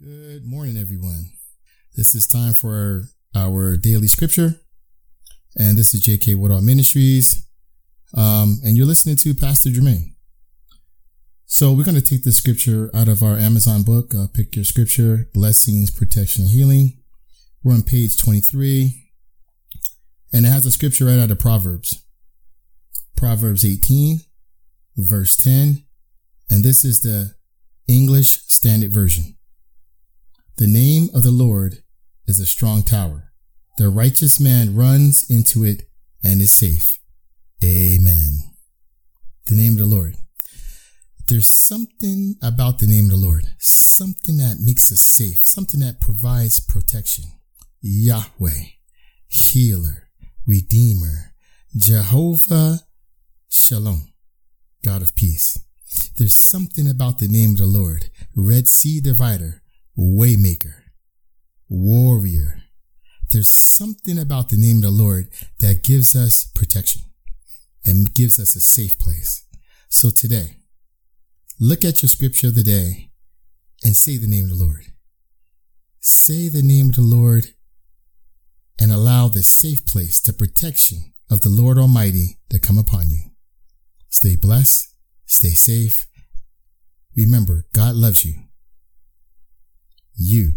Good morning, everyone. This is time for our, daily scripture. And this is JK Woodall Ministries. Um, and you're listening to Pastor Jermaine. So we're going to take the scripture out of our Amazon book, uh, Pick Your Scripture, Blessings, Protection, Healing. We're on page 23. And it has a scripture right out of Proverbs. Proverbs 18, verse 10. And this is the English Standard Version. The name of the Lord is a strong tower. The righteous man runs into it and is safe. Amen. The name of the Lord. There's something about the name of the Lord, something that makes us safe, something that provides protection. Yahweh, healer, redeemer, Jehovah Shalom, God of peace. There's something about the name of the Lord, Red Sea divider, waymaker, warrior. There's something about the name of the Lord that gives us protection and gives us a safe place. So today, look at your scripture of the day and say the name of the Lord. Say the name of the Lord and allow the safe place, the protection of the Lord Almighty to come upon you. Stay blessed, stay safe. Remember, God loves you you.